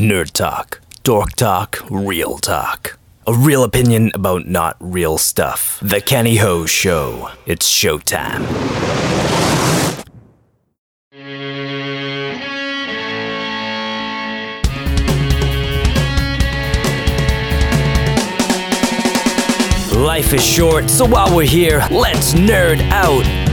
Nerd talk, dork talk, real talk. A real opinion about not real stuff. The Kenny Ho Show. It's showtime. Life is short, so while we're here, let's nerd out.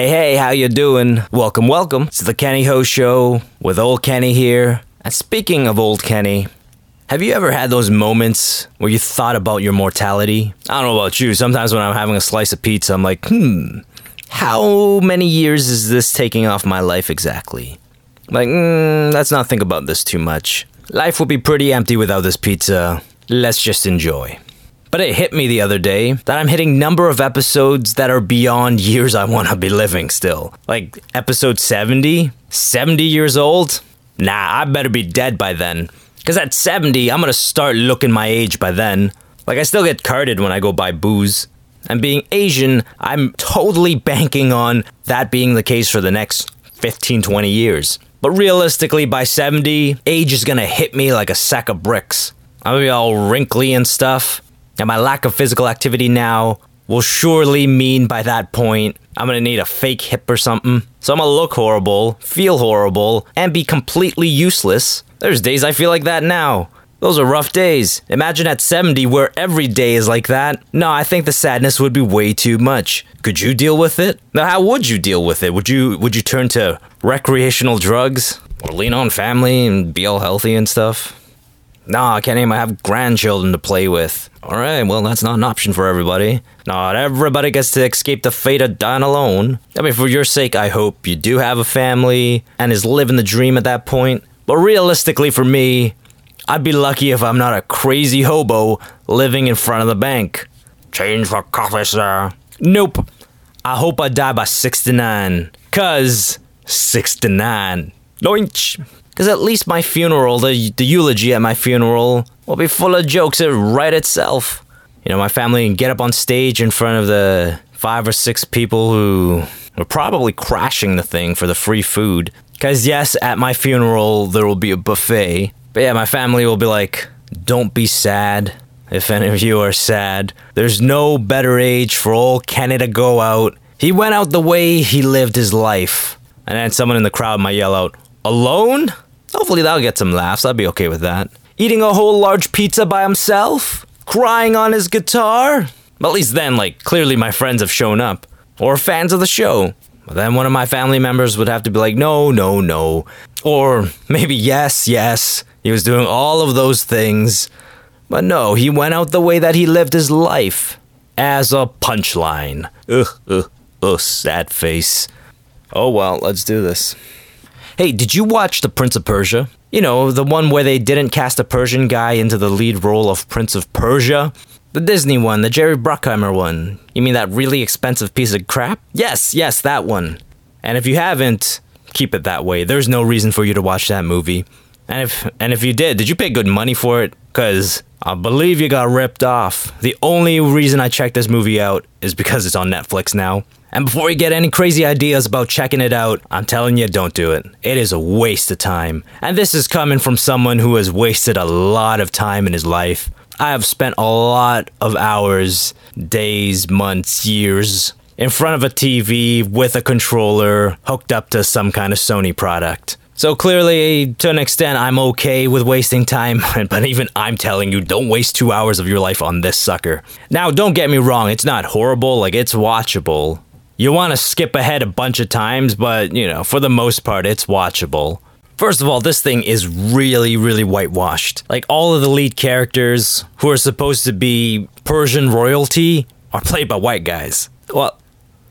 Hey, hey, how you doing? Welcome, welcome. It's the Kenny Ho Show with Old Kenny here. And speaking of Old Kenny, have you ever had those moments where you thought about your mortality? I don't know about you. Sometimes when I'm having a slice of pizza, I'm like, hmm, how many years is this taking off my life exactly? Like, mm, let's not think about this too much. Life would be pretty empty without this pizza. Let's just enjoy. But it hit me the other day that I'm hitting number of episodes that are beyond years I want to be living still. Like episode 70? 70 years old? Nah, I better be dead by then. Cause at 70, I'm gonna start looking my age by then. Like I still get carded when I go buy booze. And being Asian, I'm totally banking on that being the case for the next 15, 20 years. But realistically, by 70, age is gonna hit me like a sack of bricks. I'm gonna be all wrinkly and stuff. And my lack of physical activity now will surely mean by that point I'm gonna need a fake hip or something. So I'm gonna look horrible, feel horrible, and be completely useless. There's days I feel like that now. Those are rough days. Imagine at 70 where every day is like that. No, I think the sadness would be way too much. Could you deal with it? Now how would you deal with it? Would you would you turn to recreational drugs? Or lean on family and be all healthy and stuff? Nah, I can't even have grandchildren to play with. Alright, well, that's not an option for everybody. Not everybody gets to escape the fate of dying alone. I mean, for your sake, I hope you do have a family and is living the dream at that point. But realistically, for me, I'd be lucky if I'm not a crazy hobo living in front of the bank. Change for coffee, sir. Nope. I hope I die by 69. Cause 69. Doinch. Because at least my funeral, the, the eulogy at my funeral, will be full of jokes. It write itself. You know, my family can get up on stage in front of the five or six people who were probably crashing the thing for the free food. Because, yes, at my funeral, there will be a buffet. But yeah, my family will be like, don't be sad. If any of you are sad, there's no better age for old Kenny to go out. He went out the way he lived his life. And then someone in the crowd might yell out, Alone? Hopefully that'll get some laughs. I'd be okay with that. Eating a whole large pizza by himself? Crying on his guitar? At least then, like, clearly my friends have shown up. Or fans of the show. But then one of my family members would have to be like, no, no, no. Or maybe yes, yes. He was doing all of those things. But no, he went out the way that he lived his life. As a punchline. Ugh, ugh, ugh, sad face. Oh well, let's do this. Hey, did you watch The Prince of Persia? You know, the one where they didn't cast a Persian guy into the lead role of Prince of Persia? The Disney one, the Jerry Bruckheimer one. You mean that really expensive piece of crap? Yes, yes, that one. And if you haven't, keep it that way. There's no reason for you to watch that movie. And if and if you did, did you pay good money for it? Cause I believe you got ripped off. The only reason I checked this movie out is because it's on Netflix now. And before you get any crazy ideas about checking it out, I'm telling you, don't do it. It is a waste of time. And this is coming from someone who has wasted a lot of time in his life. I have spent a lot of hours, days, months, years in front of a TV with a controller hooked up to some kind of Sony product. So clearly, to an extent, I'm okay with wasting time, but even I'm telling you, don't waste two hours of your life on this sucker. Now, don't get me wrong, it's not horrible, like, it's watchable. You want to skip ahead a bunch of times, but, you know, for the most part, it's watchable. First of all, this thing is really, really whitewashed. Like, all of the lead characters who are supposed to be Persian royalty are played by white guys. Well,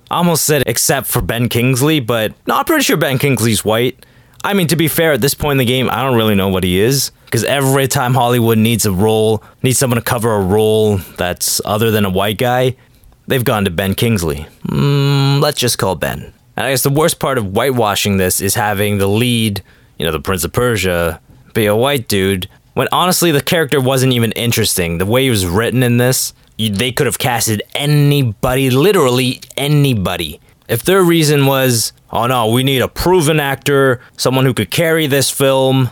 I almost said except for Ben Kingsley, but no, I'm pretty sure Ben Kingsley's white. I mean, to be fair, at this point in the game, I don't really know what he is. Because every time Hollywood needs a role, needs someone to cover a role that's other than a white guy, they've gone to Ben Kingsley. Mm, let's just call Ben. And I guess the worst part of whitewashing this is having the lead, you know, the Prince of Persia, be a white dude. When honestly, the character wasn't even interesting. The way he was written in this, you, they could have casted anybody, literally anybody. If their reason was, oh no, we need a proven actor, someone who could carry this film,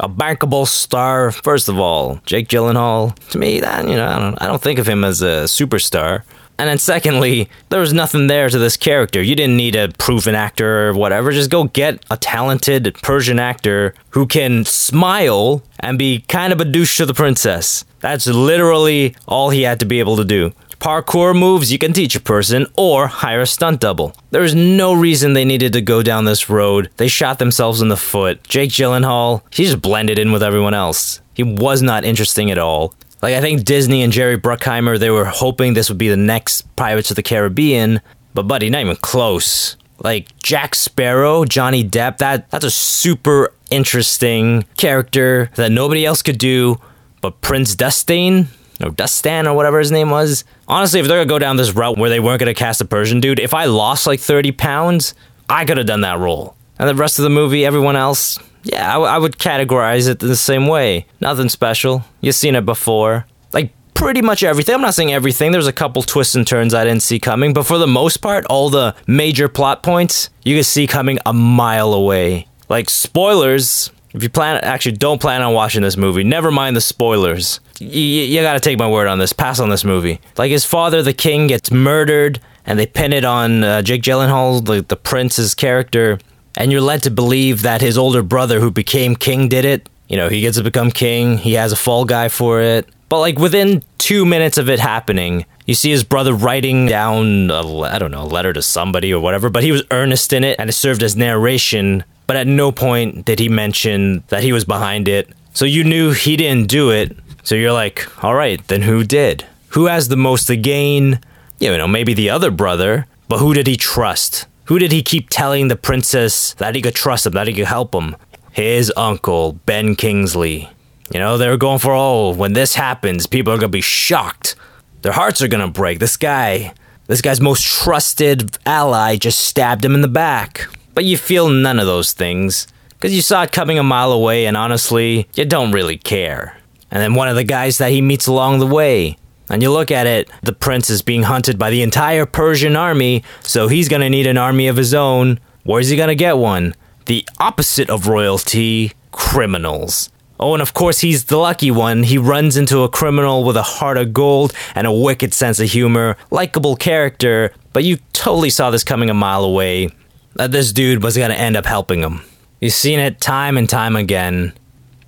a bankable star. First of all, Jake Gyllenhaal. To me, that you know, I don't, I don't think of him as a superstar. And then secondly, there was nothing there to this character. You didn't need a proven actor or whatever. Just go get a talented Persian actor who can smile and be kind of a douche to the princess. That's literally all he had to be able to do. Parkour moves you can teach a person or hire a stunt double. There is no reason they needed to go down this road. They shot themselves in the foot. Jake Gyllenhaal, he just blended in with everyone else. He was not interesting at all. Like I think Disney and Jerry Bruckheimer, they were hoping this would be the next Pirates of the Caribbean, but buddy, not even close. Like Jack Sparrow, Johnny Depp, that that's a super interesting character that nobody else could do, but Prince Dustin or Dustan or whatever his name was. Honestly, if they're gonna go down this route where they weren't gonna cast a Persian dude, if I lost like 30 pounds, I could have done that role. And the rest of the movie, everyone else, yeah, I, w- I would categorize it the same way. Nothing special. You've seen it before. Like, pretty much everything. I'm not saying everything. There's a couple twists and turns I didn't see coming, but for the most part, all the major plot points you can see coming a mile away. Like, spoilers. If you plan, actually, don't plan on watching this movie. Never mind the spoilers. Y- you gotta take my word on this. Pass on this movie. Like, his father, the king, gets murdered, and they pin it on uh, Jake Gyllenhaal, the, the prince's character and you're led to believe that his older brother who became king did it. You know, he gets to become king, he has a fall guy for it. But like within 2 minutes of it happening, you see his brother writing down I don't know, a letter to somebody or whatever, but he was earnest in it and it served as narration, but at no point did he mention that he was behind it. So you knew he didn't do it. So you're like, "All right, then who did? Who has the most to gain?" You know, maybe the other brother, but who did he trust? Who did he keep telling the princess that he could trust him, that he could help him? His uncle, Ben Kingsley. You know, they were going for, oh, when this happens, people are gonna be shocked. Their hearts are gonna break. This guy, this guy's most trusted ally just stabbed him in the back. But you feel none of those things. Because you saw it coming a mile away, and honestly, you don't really care. And then one of the guys that he meets along the way, and you look at it, the prince is being hunted by the entire Persian army, so he's gonna need an army of his own. Where's he gonna get one? The opposite of royalty criminals. Oh, and of course, he's the lucky one. He runs into a criminal with a heart of gold and a wicked sense of humor, likable character, but you totally saw this coming a mile away that this dude was gonna end up helping him. You've seen it time and time again.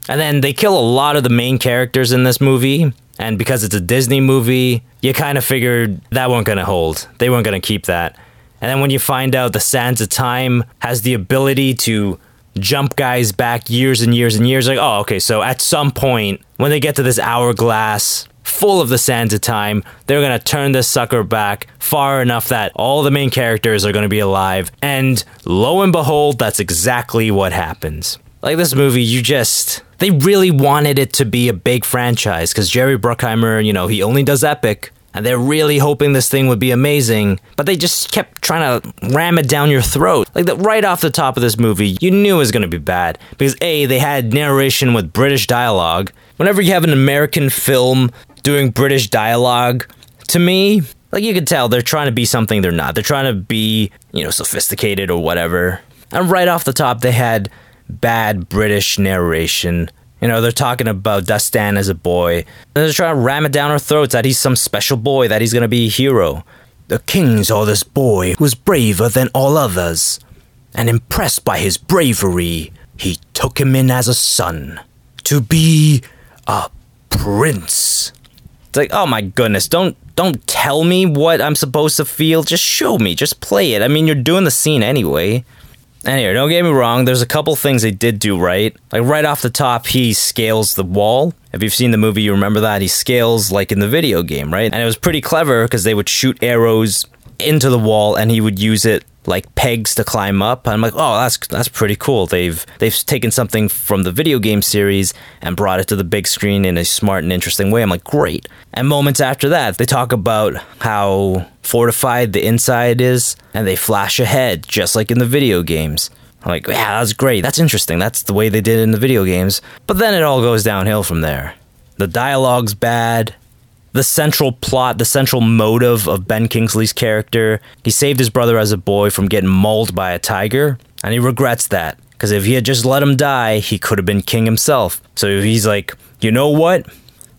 And then they kill a lot of the main characters in this movie, and because it's a Disney movie, you kind of figured that weren't going to hold. They weren't going to keep that. And then when you find out the Sands of Time has the ability to jump guys back years and years and years, like, oh, okay, so at some point, when they get to this hourglass full of the Sands of Time, they're going to turn this sucker back far enough that all the main characters are going to be alive. And lo and behold, that's exactly what happens. Like this movie, you just they really wanted it to be a big franchise because Jerry Bruckheimer, you know, he only does epic. And they're really hoping this thing would be amazing, but they just kept trying to ram it down your throat. Like that right off the top of this movie, you knew it was going to be bad because A, they had narration with British dialogue. Whenever you have an American film doing British dialogue, to me, like you could tell they're trying to be something they're not. They're trying to be, you know, sophisticated or whatever. And right off the top, they had bad British narration. You know, they're talking about Dustan as a boy. They're trying to ram it down our throats that he's some special boy, that he's gonna be a hero. The king saw this boy was braver than all others, and impressed by his bravery, he took him in as a son to be a prince. It's like, oh my goodness, don't don't tell me what I'm supposed to feel. Just show me. Just play it. I mean, you're doing the scene anyway. Anyway, don't get me wrong, there's a couple things they did do right. Like right off the top, he scales the wall. If you've seen the movie, you remember that. He scales like in the video game, right? And it was pretty clever because they would shoot arrows into the wall and he would use it like pegs to climb up. I'm like, oh, that's that's pretty cool. They've they've taken something from the video game series and brought it to the big screen in a smart and interesting way. I'm like, great. And moments after that, they talk about how fortified the inside is, and they flash ahead just like in the video games. I'm like, yeah, that's great. That's interesting. That's the way they did it in the video games. But then it all goes downhill from there. The dialogue's bad. The central plot, the central motive of Ben Kingsley's character, he saved his brother as a boy from getting mauled by a tiger, and he regrets that. Because if he had just let him die, he could have been king himself. So he's like, you know what?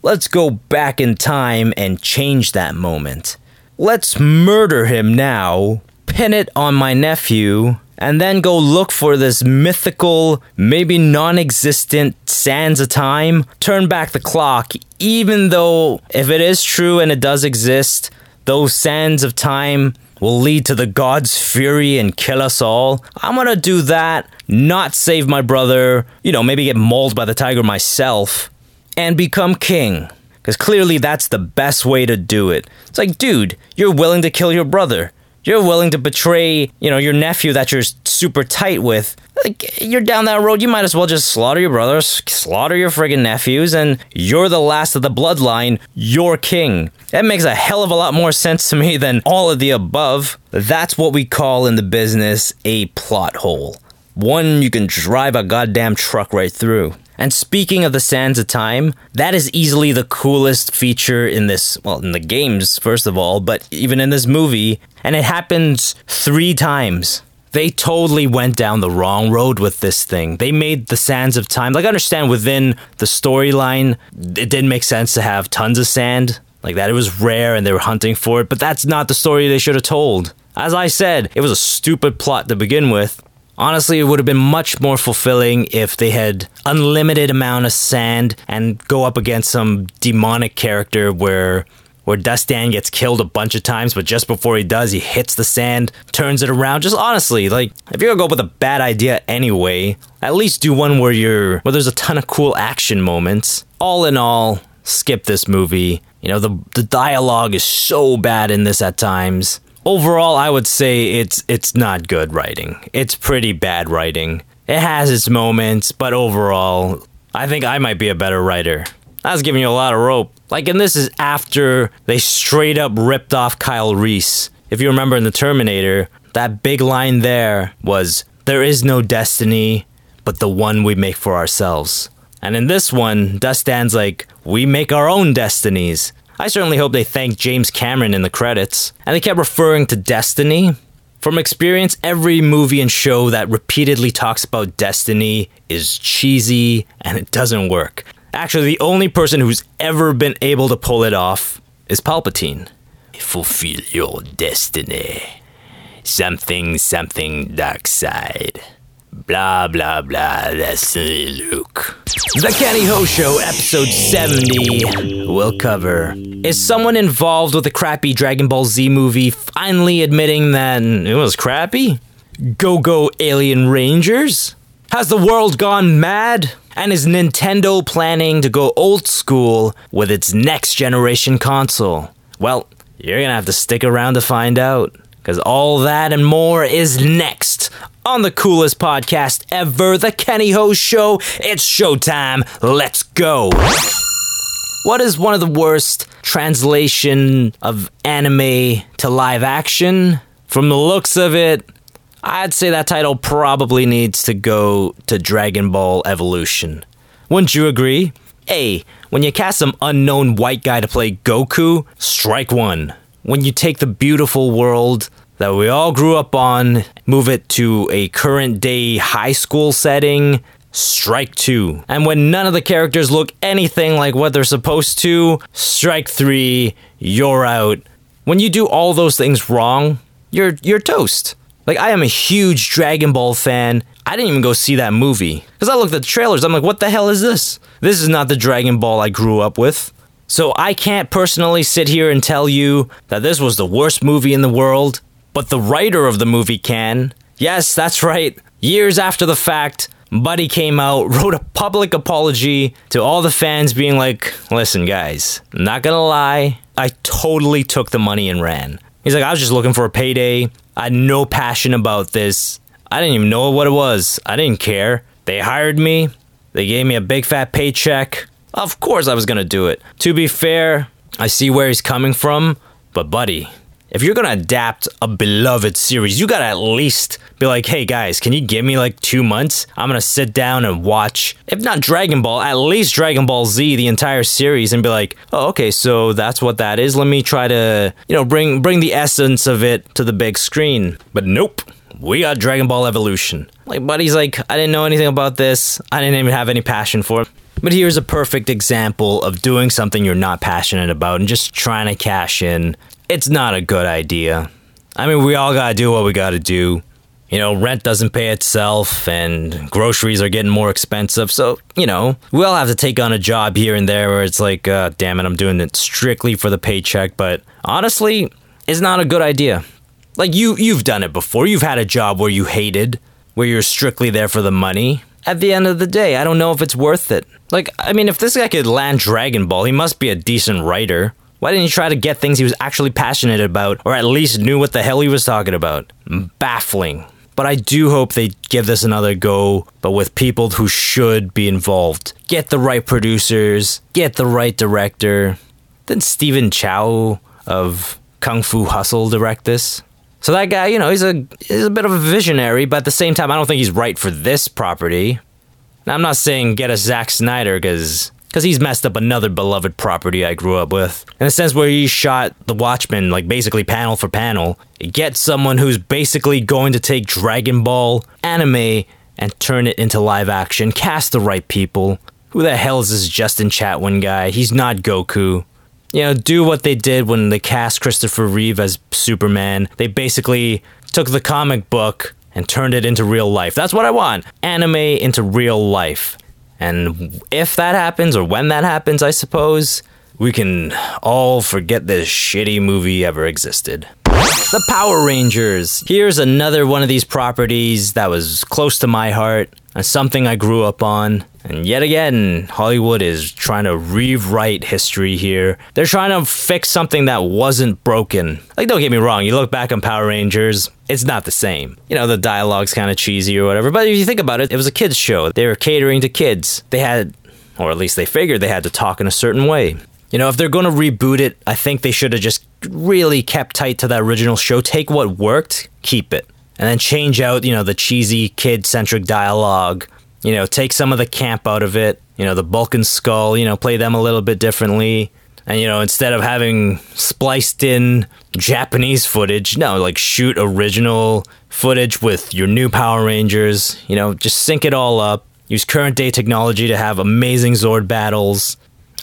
Let's go back in time and change that moment. Let's murder him now, pin it on my nephew, and then go look for this mythical, maybe non existent sands of time, turn back the clock, even though if it is true and it does exist, those sands of time will lead to the god's fury and kill us all. I'm gonna do that, not save my brother, you know, maybe get mauled by the tiger myself, and become king. Because clearly that's the best way to do it. It's like, dude, you're willing to kill your brother you're willing to betray, you know, your nephew that you're super tight with. Like, you're down that road, you might as well just slaughter your brothers, slaughter your friggin' nephews, and you're the last of the bloodline, you're king. That makes a hell of a lot more sense to me than all of the above. That's what we call in the business a plot hole. One you can drive a goddamn truck right through. And speaking of the sands of time, that is easily the coolest feature in this, well, in the games, first of all, but even in this movie. And it happens three times. They totally went down the wrong road with this thing. They made the sands of time. Like, I understand within the storyline, it didn't make sense to have tons of sand. Like that, it was rare and they were hunting for it, but that's not the story they should have told. As I said, it was a stupid plot to begin with, Honestly, it would have been much more fulfilling if they had unlimited amount of sand and go up against some demonic character where where Dustan gets killed a bunch of times, but just before he does, he hits the sand, turns it around. Just honestly, like if you're gonna go up with a bad idea anyway, at least do one where you're where there's a ton of cool action moments. All in all, skip this movie. You know, the the dialogue is so bad in this at times overall, I would say it's it's not good writing. It's pretty bad writing. It has its moments, but overall, I think I might be a better writer. I was giving you a lot of rope. Like, and this is after they straight up ripped off Kyle Reese. If you remember in The Terminator, that big line there was, There is no destiny but the one we make for ourselves. And in this one, Dastan's like, We make our own destinies. I certainly hope they thank James Cameron in the credits. And they kept referring to Destiny. From experience, every movie and show that repeatedly talks about Destiny is cheesy and it doesn't work. Actually, the only person who's ever been able to pull it off is Palpatine. Fulfill your destiny. Something, something, dark side. Blah, blah, blah. That's Luke. The Kenny Ho Show, episode 70, will cover Is someone involved with a crappy Dragon Ball Z movie finally admitting that it was crappy? Go Go Alien Rangers? Has the world gone mad? And is Nintendo planning to go old school with its next generation console? Well, you're gonna have to stick around to find out. Because all that and more is next on the coolest podcast ever, The Kenny Ho Show. It's showtime. Let's go. What is one of the worst translation of anime to live action? From the looks of it, I'd say that title probably needs to go to Dragon Ball Evolution. Wouldn't you agree? A. When you cast some unknown white guy to play Goku, strike one. When you take the beautiful world that we all grew up on, move it to a current day high school setting, strike two. And when none of the characters look anything like what they're supposed to, strike three, you're out. When you do all those things wrong, you're you're toast. Like I am a huge Dragon Ball fan. I didn't even go see that movie because I looked at the trailers. I'm like, what the hell is this? This is not the Dragon Ball I grew up with. So I can't personally sit here and tell you that this was the worst movie in the world but the writer of the movie can. Yes, that's right. Years after the fact, Buddy came out, wrote a public apology to all the fans, being like, listen, guys, not gonna lie, I totally took the money and ran. He's like, I was just looking for a payday. I had no passion about this. I didn't even know what it was. I didn't care. They hired me, they gave me a big fat paycheck. Of course, I was gonna do it. To be fair, I see where he's coming from, but Buddy, if you're gonna adapt a beloved series, you gotta at least be like, hey guys, can you give me like two months? I'm gonna sit down and watch, if not Dragon Ball, at least Dragon Ball Z, the entire series, and be like, oh, okay, so that's what that is. Let me try to, you know, bring bring the essence of it to the big screen. But nope. We got Dragon Ball Evolution. Like, buddy's like, I didn't know anything about this. I didn't even have any passion for it. But here's a perfect example of doing something you're not passionate about and just trying to cash in. It's not a good idea. I mean, we all gotta do what we gotta do. You know, rent doesn't pay itself and groceries are getting more expensive. So, you know, we all have to take on a job here and there where it's like, uh, damn it, I'm doing it strictly for the paycheck. But honestly, it's not a good idea. Like you you've done it before. You've had a job where you hated, where you're strictly there for the money. At the end of the day, I don't know if it's worth it. Like, I mean, if this guy could land Dragon Ball, he must be a decent writer. Why didn't he try to get things he was actually passionate about, or at least knew what the hell he was talking about? Baffling. But I do hope they give this another go, but with people who should be involved. Get the right producers, get the right director. Then Stephen Chow of Kung Fu Hustle direct this. So that guy, you know, he's a he's a bit of a visionary, but at the same time, I don't think he's right for this property. Now, I'm not saying get a Zack Snyder because because he's messed up another beloved property I grew up with. In a sense where he shot The Watchmen, like basically panel for panel. Get someone who's basically going to take Dragon Ball anime and turn it into live action. Cast the right people. Who the hell is this Justin Chatwin guy? He's not Goku you know, do what they did when they cast Christopher Reeve as Superman. They basically took the comic book and turned it into real life. That's what I want. Anime into real life. And if that happens, or when that happens, I suppose, we can all forget this shitty movie ever existed. The Power Rangers. Here's another one of these properties that was close to my heart something I grew up on. And yet again, Hollywood is trying to rewrite history here. They're trying to fix something that wasn't broken. Like, don't get me wrong, you look back on Power Rangers, it's not the same. You know, the dialogue's kind of cheesy or whatever, but if you think about it, it was a kids' show. They were catering to kids. They had, or at least they figured they had to talk in a certain way. You know, if they're going to reboot it, I think they should have just really kept tight to that original show. Take what worked, keep it. And then change out, you know, the cheesy kid centric dialogue you know, take some of the camp out of it. You know, the Bulk and Skull, you know, play them a little bit differently. And, you know, instead of having spliced in Japanese footage, no, like shoot original footage with your new Power Rangers. You know, just sync it all up. Use current day technology to have amazing Zord battles.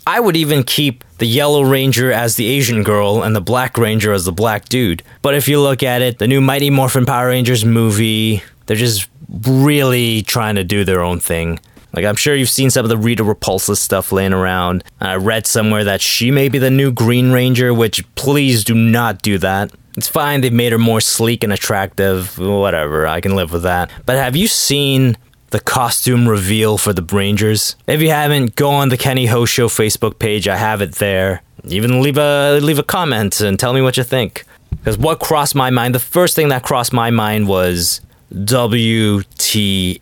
I would even keep the Yellow Ranger as the Asian girl and the Black Ranger as the black dude. But if you look at it, the new Mighty Morphin Power Rangers movie, they're just really trying to do their own thing. Like, I'm sure you've seen some of the Rita Repulsa stuff laying around. I read somewhere that she may be the new Green Ranger, which please do not do that. It's fine, they've made her more sleek and attractive. Whatever, I can live with that. But have you seen the costume reveal for the Rangers? If you haven't, go on the Kenny Ho Show Facebook page. I have it there. Even leave a leave a comment and tell me what you think. Because what crossed my mind, the first thing that crossed my mind was WTF.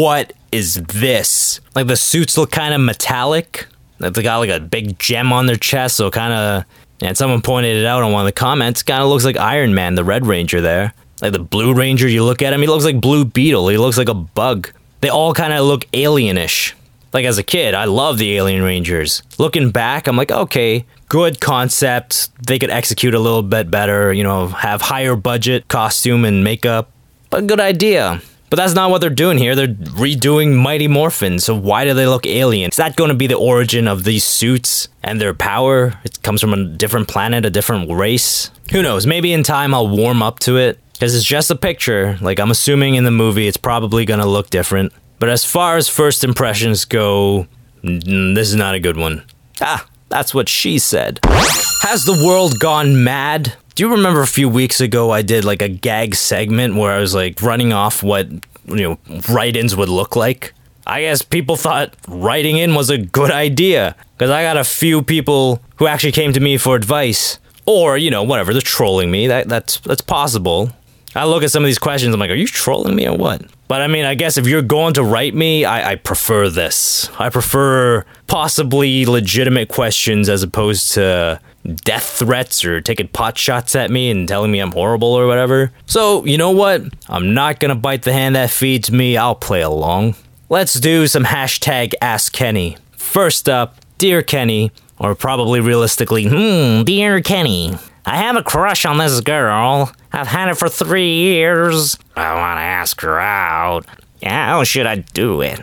What is this? Like the suits look kind of metallic. They got like a big gem on their chest, so kind of. And someone pointed it out on one of the comments. Kind of looks like Iron Man, the Red Ranger there. Like the Blue Ranger, you look at him, he looks like Blue Beetle. He looks like a bug. They all kind of look alienish. Like as a kid, I love the Alien Rangers. Looking back, I'm like, okay, good concept. They could execute a little bit better, you know, have higher budget costume and makeup. But good idea. But that's not what they're doing here. They're redoing Mighty Morphin. So why do they look alien? Is that going to be the origin of these suits and their power? It comes from a different planet, a different race. Who knows? Maybe in time I'll warm up to it because it's just a picture. Like I'm assuming in the movie it's probably going to look different. But as far as first impressions go, this is not a good one. Ah, that's what she said. Has the world gone mad? Do you remember a few weeks ago I did like a gag segment where I was like running off what, you know, write ins would look like? I guess people thought writing in was a good idea because I got a few people who actually came to me for advice. Or, you know, whatever, they're trolling me. That, that's, that's possible. I look at some of these questions, I'm like, are you trolling me or what? But I mean, I guess if you're going to write me, I, I prefer this. I prefer possibly legitimate questions as opposed to death threats or taking pot shots at me and telling me I'm horrible or whatever. So, you know what? I'm not gonna bite the hand that feeds me, I'll play along. Let's do some hashtag Ask Kenny. First up, Dear Kenny, or probably realistically, hmm, Dear Kenny, I have a crush on this girl. I've had it for three years. I want to ask her out. How should I do it?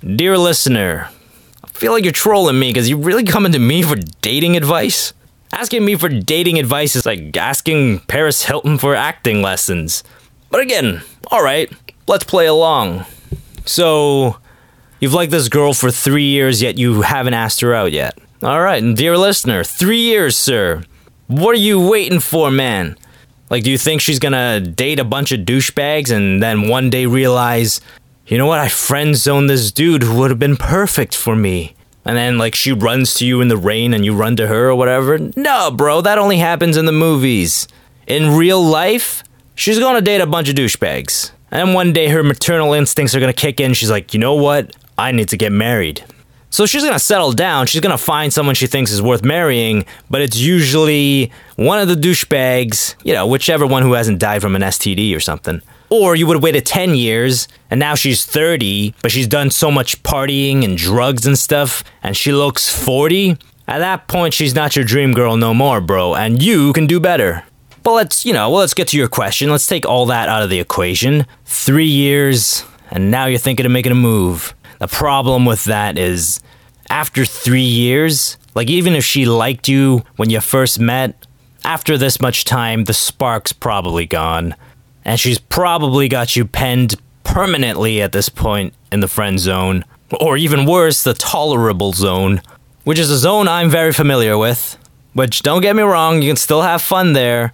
Dear listener, I feel like you're trolling me because you're really coming to me for dating advice. Asking me for dating advice is like asking Paris Hilton for acting lessons. But again, alright, let's play along. So, you've liked this girl for three years, yet you haven't asked her out yet. Alright, and dear listener, three years, sir. What are you waiting for, man? Like, do you think she's gonna date a bunch of douchebags and then one day realize, you know what, I friend zoned this dude who would have been perfect for me? And then, like, she runs to you in the rain and you run to her or whatever? No, bro, that only happens in the movies. In real life, she's gonna date a bunch of douchebags. And one day her maternal instincts are gonna kick in. She's like, you know what? I need to get married. So she's gonna settle down. She's gonna find someone she thinks is worth marrying, but it's usually one of the douchebags, you know, whichever one who hasn't died from an STD or something. Or you would have waited 10 years and now she's 30, but she's done so much partying and drugs and stuff, and she looks 40. At that point, she's not your dream girl no more, bro, and you can do better. But let's, you know, well, let's get to your question. Let's take all that out of the equation. Three years, and now you're thinking of making a move. The problem with that is after three years, like even if she liked you when you first met, after this much time, the spark's probably gone. And she's probably got you penned permanently at this point in the friend zone. Or even worse, the tolerable zone, which is a zone I'm very familiar with. Which, don't get me wrong, you can still have fun there.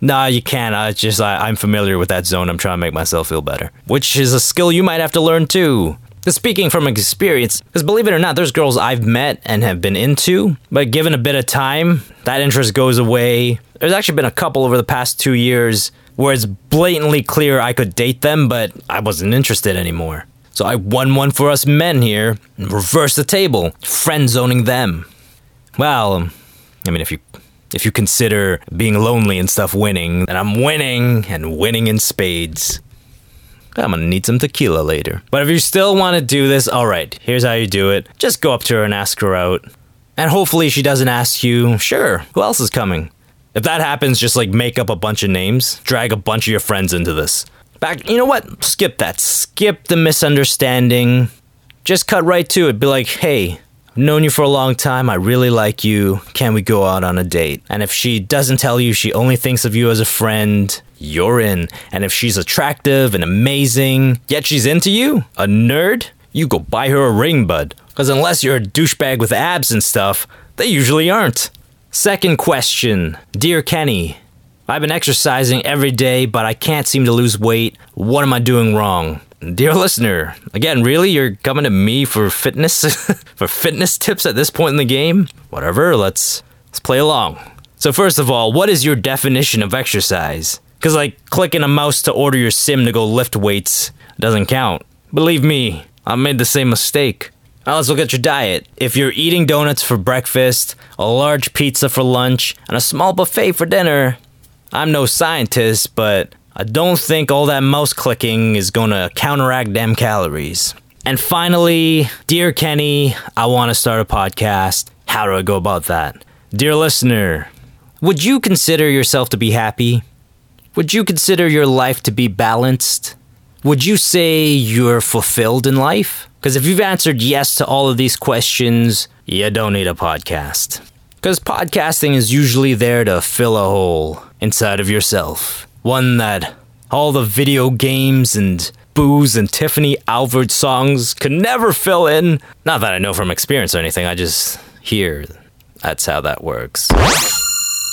Nah, you can't. I just I, I'm familiar with that zone. I'm trying to make myself feel better, which is a skill you might have to learn too. Speaking from experience, because believe it or not, there's girls I've met and have been into, but given a bit of time, that interest goes away. There's actually been a couple over the past two years where it's blatantly clear I could date them, but I wasn't interested anymore. So I won one for us men here and reversed the table, friend zoning them. Well, I mean, if you if you consider being lonely and stuff winning, then I'm winning and winning in spades. I'm gonna need some tequila later. But if you still wanna do this, alright, here's how you do it. Just go up to her and ask her out. And hopefully she doesn't ask you, sure, who else is coming? If that happens, just like make up a bunch of names, drag a bunch of your friends into this. Back, you know what? Skip that. Skip the misunderstanding. Just cut right to it. Be like, hey, I've known you for a long time. I really like you. Can we go out on a date? And if she doesn't tell you, she only thinks of you as a friend, you're in. And if she's attractive and amazing, yet she's into you, a nerd, you go buy her a ring, bud. Because unless you're a douchebag with abs and stuff, they usually aren't. Second question Dear Kenny, I've been exercising every day, but I can't seem to lose weight. What am I doing wrong? Dear listener, again, really, you're coming to me for fitness for fitness tips at this point in the game? Whatever, let's let's play along. So first of all, what is your definition of exercise? Cuz like clicking a mouse to order your sim to go lift weights doesn't count. Believe me, I made the same mistake. Now let's look at your diet. If you're eating donuts for breakfast, a large pizza for lunch, and a small buffet for dinner, I'm no scientist, but I don't think all that mouse clicking is gonna counteract them calories. And finally, dear Kenny, I wanna start a podcast. How do I go about that? Dear listener, would you consider yourself to be happy? Would you consider your life to be balanced? Would you say you're fulfilled in life? Because if you've answered yes to all of these questions, you don't need a podcast. Because podcasting is usually there to fill a hole inside of yourself. One that all the video games and booze and Tiffany Alvord songs can never fill in. Not that I know from experience or anything, I just hear that's how that works.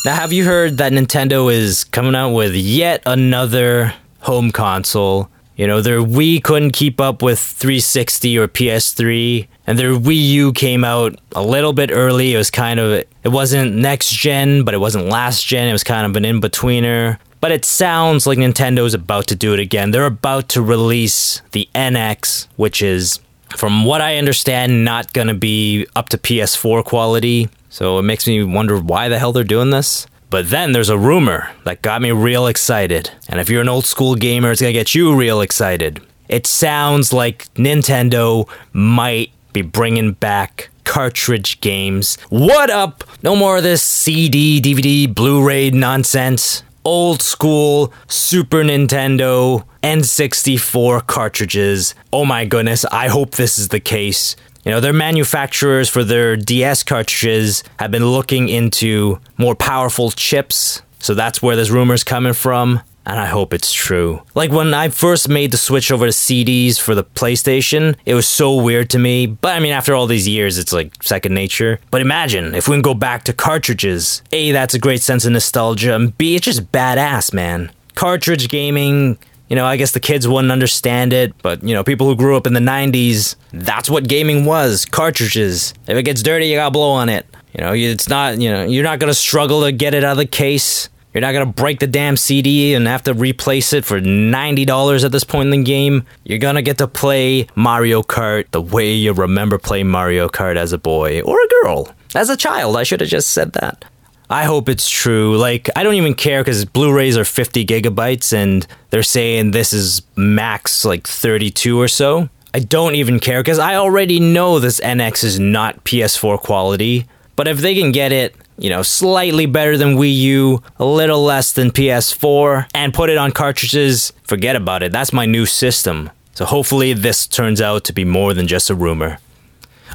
Now, have you heard that Nintendo is coming out with yet another home console? You know, their Wii couldn't keep up with 360 or PS3, and their Wii U came out a little bit early. It was kind of, it wasn't next gen, but it wasn't last gen. It was kind of an in betweener. But it sounds like Nintendo's about to do it again. They're about to release the NX, which is, from what I understand, not going to be up to PS4 quality. So it makes me wonder why the hell they're doing this. But then there's a rumor that got me real excited. And if you're an old school gamer, it's gonna get you real excited. It sounds like Nintendo might be bringing back cartridge games. What up? No more of this CD, DVD, Blu ray nonsense. Old school Super Nintendo N64 cartridges. Oh my goodness, I hope this is the case. You know, their manufacturers for their DS cartridges have been looking into more powerful chips. So that's where this rumor's coming from and I hope it's true. Like when I first made the switch over to CDs for the PlayStation, it was so weird to me. But I mean, after all these years, it's like second nature. But imagine if we can go back to cartridges. A, that's a great sense of nostalgia, and B, it's just badass, man. Cartridge gaming. You know, I guess the kids wouldn't understand it, but you know, people who grew up in the 90s, that's what gaming was cartridges. If it gets dirty, you gotta blow on it. You know, it's not, you know, you're not gonna struggle to get it out of the case. You're not gonna break the damn CD and have to replace it for $90 at this point in the game. You're gonna get to play Mario Kart the way you remember playing Mario Kart as a boy or a girl. As a child, I should have just said that. I hope it's true. Like, I don't even care because Blu rays are 50 gigabytes and they're saying this is max like 32 or so. I don't even care because I already know this NX is not PS4 quality. But if they can get it you know, slightly better than Wii U, a little less than PS4, and put it on cartridges, forget about it. That's my new system. So hopefully this turns out to be more than just a rumor.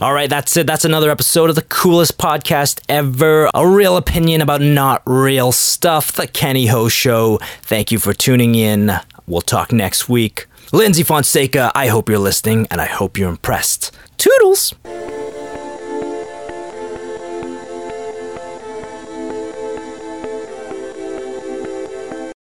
All right, that's it. That's another episode of the coolest podcast ever. A real opinion about not real stuff. The Kenny Ho Show. Thank you for tuning in. We'll talk next week. Lyndsy Fonseca, I hope you're listening and I hope you're impressed. Toodles!